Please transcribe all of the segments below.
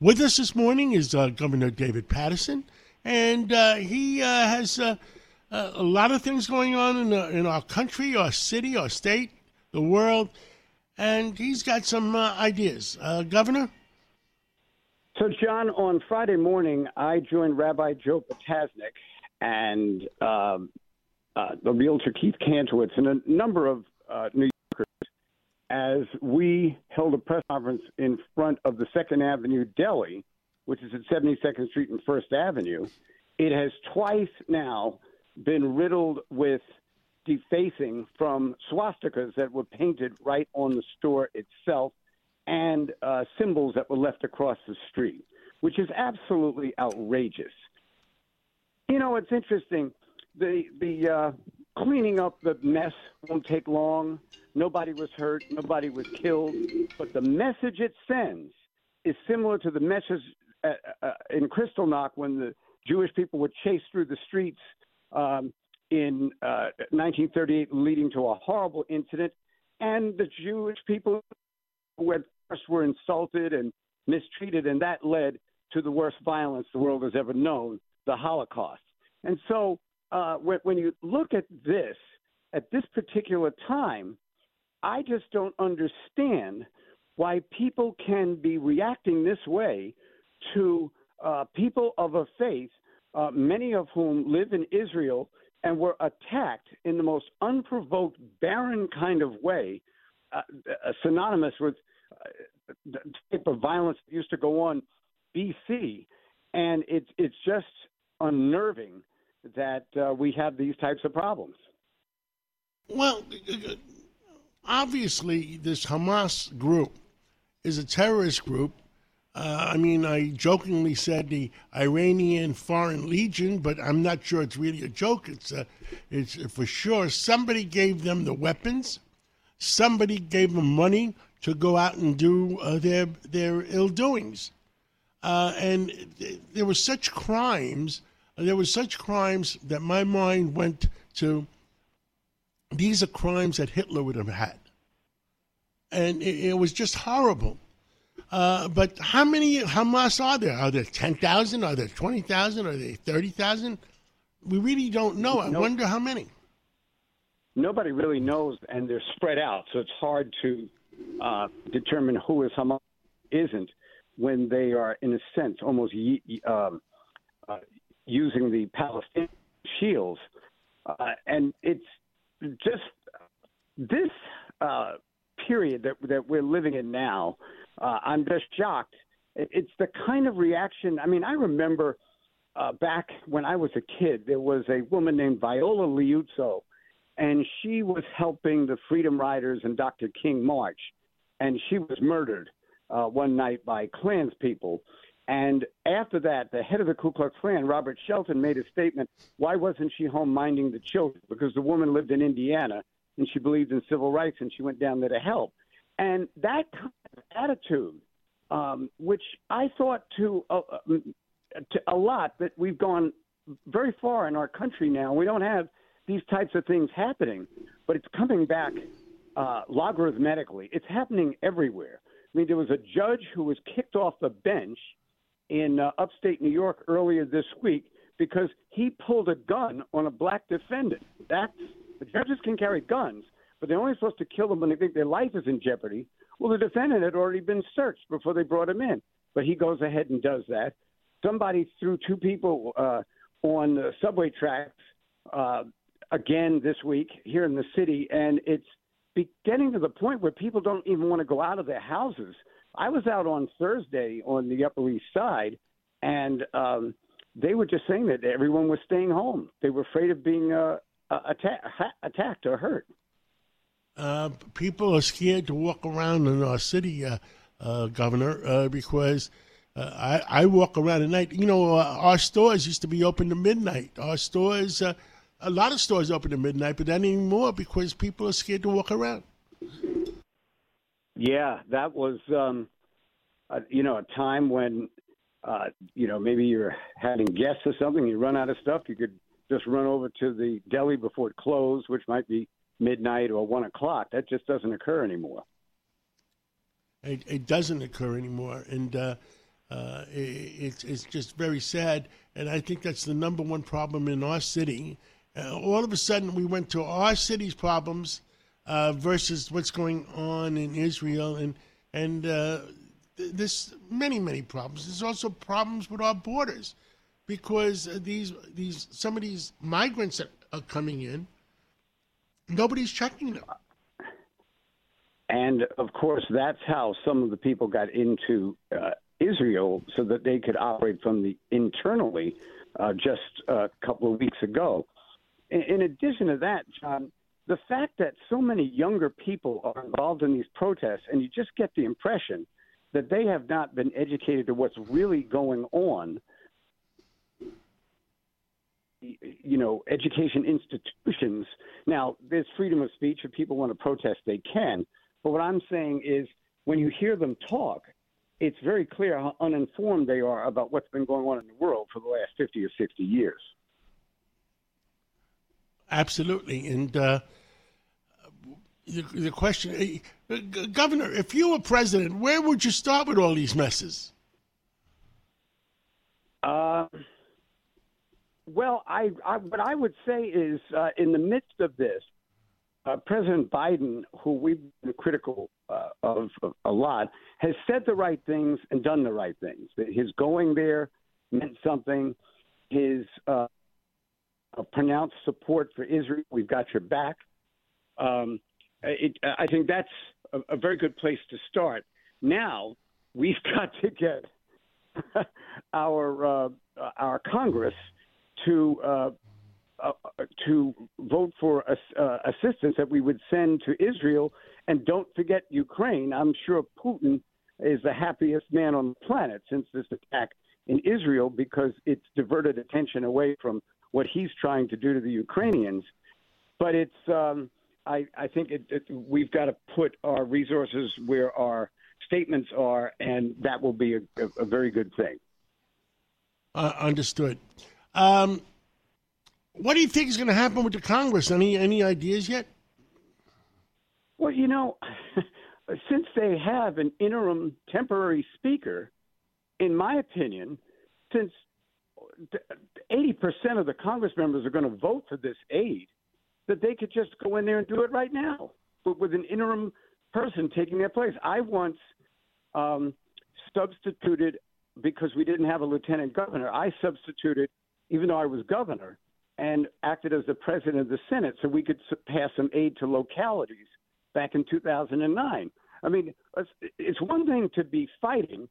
With us this morning is uh, Governor David Paterson, and uh, he uh, has uh, uh, a lot of things going on in, in our country, our city, our state, the world, and he's got some uh, ideas. Governor? So, John, on Friday morning, I joined Rabbi Joe Potasnik and um, the realtor Keith Kantowitz and a number of New as we held a press conference in front of the Second Avenue Deli, which is at 72nd Street and First Avenue. It has twice now been riddled with defacing from swastikas that were painted right on the store itself and uh, symbols that were left across the street, which is absolutely outrageous. You know, it's interesting. The the uh, cleaning up the mess won't take long. Nobody was hurt. Nobody was killed. But the message it sends is similar to the message uh, uh, in Kristallnacht when the Jewish people were chased through the streets um, in uh, 1938, leading to a horrible incident. And the Jewish people were, were insulted and mistreated, and that led to the worst violence the world has ever known the Holocaust. And so uh, when, when you look at this, at this particular time, I just don't understand why people can be reacting this way to uh, people of a faith, uh, many of whom live in Israel and were attacked in the most unprovoked, barren kind of way, uh, uh synonymous with uh, the type of violence that used to go on BC. And it's, it's just unnerving that uh, we have these types of problems. Well, obviously, this Hamas group is a terrorist group. Uh, I mean, I jokingly said the Iranian Foreign Legion, but I'm not sure it's really a joke. It's a, uh, it's for sure somebody gave them the weapons, somebody gave them money to go out and do uh, their their ill doings, uh, and there were such crimes there were such crimes that my mind went to these are crimes that Hitler would have had. And it, it was just horrible. Uh, but how many Hamas are there? Are there 10,000? Are there 20,000? Are there 30,000? We really don't know. I nope. wonder how many. Nobody really knows, and they're spread out, so it's hard to uh, determine who is Hamas isn't when they are, in a sense, almost um, uh, using the Palestinian shields. Uh, and it's just this uh, period that, that we're living in now. Uh, I'm just shocked. It's the kind of reaction. I mean, I remember uh, back when I was a kid, there was a woman named Viola Liuzzo, and she was helping the Freedom Riders and Dr. King march, and she was murdered uh, one night by Klans people. And after that, the head of the Ku Klux Klan, Robert Shelton, made a statement. Why wasn't she home minding the children? Because the woman lived in Indiana and she believed in civil rights and she went down there to help. And that kind of attitude, um, which I thought to, uh, to a lot that we've gone very far in our country now. We don't have these types of things happening, but it's coming back uh, logarithmically. It's happening everywhere. I mean, there was a judge who was kicked off the bench – in uh, upstate New York earlier this week because he pulled a gun on a black defendant. That's the judges can carry guns, but they're only supposed to kill them when they think their life is in jeopardy. Well, the defendant had already been searched before they brought him in, but he goes ahead and does that. Somebody threw two people uh, on the subway tracks uh, again this week here in the city, and it's getting to the point where people don't even want to go out of their houses I was out on Thursday on the Upper East Side, and um, they were just saying that everyone was staying home. They were afraid of being uh, attack, attacked or hurt. Uh, people are scared to walk around in our city, uh, uh Governor, uh, because uh, I, I, walk around at night. You know, our stores used to be open to midnight. Our stores, a lot of stores open to midnight, but not anymore because people are scared to walk around. Yeah, that was, um, uh, you know, a time when, uh, you know, maybe you're having guests or something, you run out of stuff, you could just run over to the deli before it closed, which might be midnight or one o'clock. That just doesn't occur anymore. It, it doesn't occur anymore, and uh, Uh, it, it's it's just very sad, and I think that's the number one problem in our city. Uh, all of a sudden, we went to our city's problems uh, versus what's going on in Israel, and and uh, th- there's many many problems. There's also problems with our borders because these these some of these migrants that are coming in, nobody's checking them. And of course, that's how some of the people got into uh, Israel so that they could operate from the internally uh, just a couple of weeks ago. In, in addition to that, John, the fact that so many younger people are involved in these protests, and you just get the impression that they have not been educated to what's really going on. You know, education institutions. Now, there's freedom of speech. If people want to protest, they can. But what I'm saying is, when you hear them talk, it's very clear how uninformed they are about what's been going on in the world for the last 50 or 60 years. Absolutely. And uh, the, the, question, uh, Governor, if you were president, where would you start with all these messes? Uh, well, I, I, what I would say is, uh, in the midst of this, uh, President Biden, who we've been critical uh, of, of, a lot, has said the right things and done the right things. His going there meant something. His uh, pronounced support for Israel, we've got your back. Um, it, I think that's a, a, very good place to start. Now we've got to get our uh, our Congress to uh, uh, to vote for uh, assistance that we would send to Israel. And don't forget Ukraine. I'm sure Putin is the happiest man on the planet since this attack in Israel because it's diverted attention away from what he's trying to do to the Ukrainians. But it's, um, I, I think it, it, we've got to put our resources where our statements are, and that will be a, a, a very good thing. Uh, understood. Um, what do you think is going to happen with the Congress? Any any ideas yet? Well, you know, since they have an interim temporary speaker, in my opinion, since 80% of the Congress members are going to vote for this aid, that they could just go in there and do it right now, but with an interim person taking their place. I once um, substituted because we didn't have a lieutenant governor. I substituted, even though I was governor, and acted as the president of the Senate so we could pass some aid to localities back in 2009. I mean, it's one thing to be fighting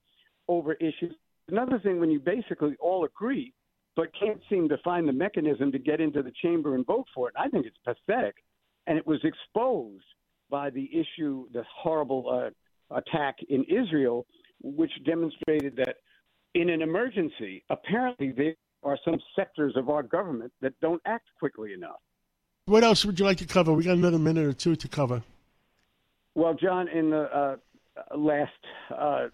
over issues. Another thing when you basically all agree, but can't seem to find the mechanism to get into the chamber and vote for it. I think it's pathetic, and it was exposed by the issue, the horrible uh, attack in Israel, which demonstrated that in an emergency, apparently there are some sectors of our government that don't act quickly enough. What else would you like to cover? We got another minute or two to cover. Well, John, in the uh, last uh,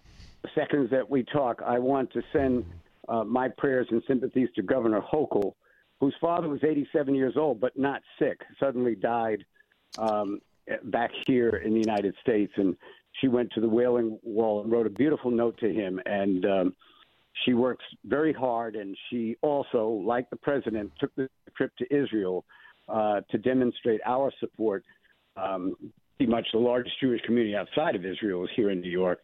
seconds that we talk, I want to send uh, my prayers and sympathies to Governor Hochul, whose father was 87 years old but not sick, suddenly died um, back here in the United States. And she went to the Wailing Wall and wrote a beautiful note to him. And um, she works very hard, and she also, like the president, took the trip to Israel uh, to demonstrate our support. Um, pretty much the largest Jewish community outside of Israel is here in New York,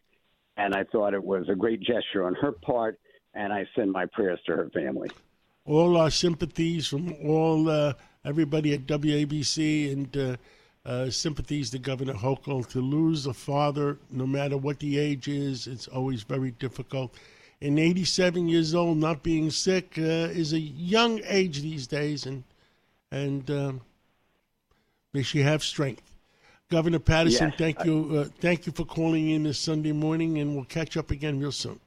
and I thought it was a great gesture on her part, and I send my prayers to her family. All our sympathies from all uh, everybody at WABC and. Uh, uh, sympathies to Governor Hochul. To lose a father, no matter what the age is, it's always very difficult and 87 years old, not being sick, uh, is a young age these days, and and um, may she have strength. Governor Paterson, yes. thank you, uh, thank you for calling in this Sunday morning, and we'll catch up again real soon.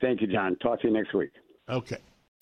Thank you, John. Talk to you next week. Okay.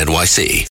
NYC.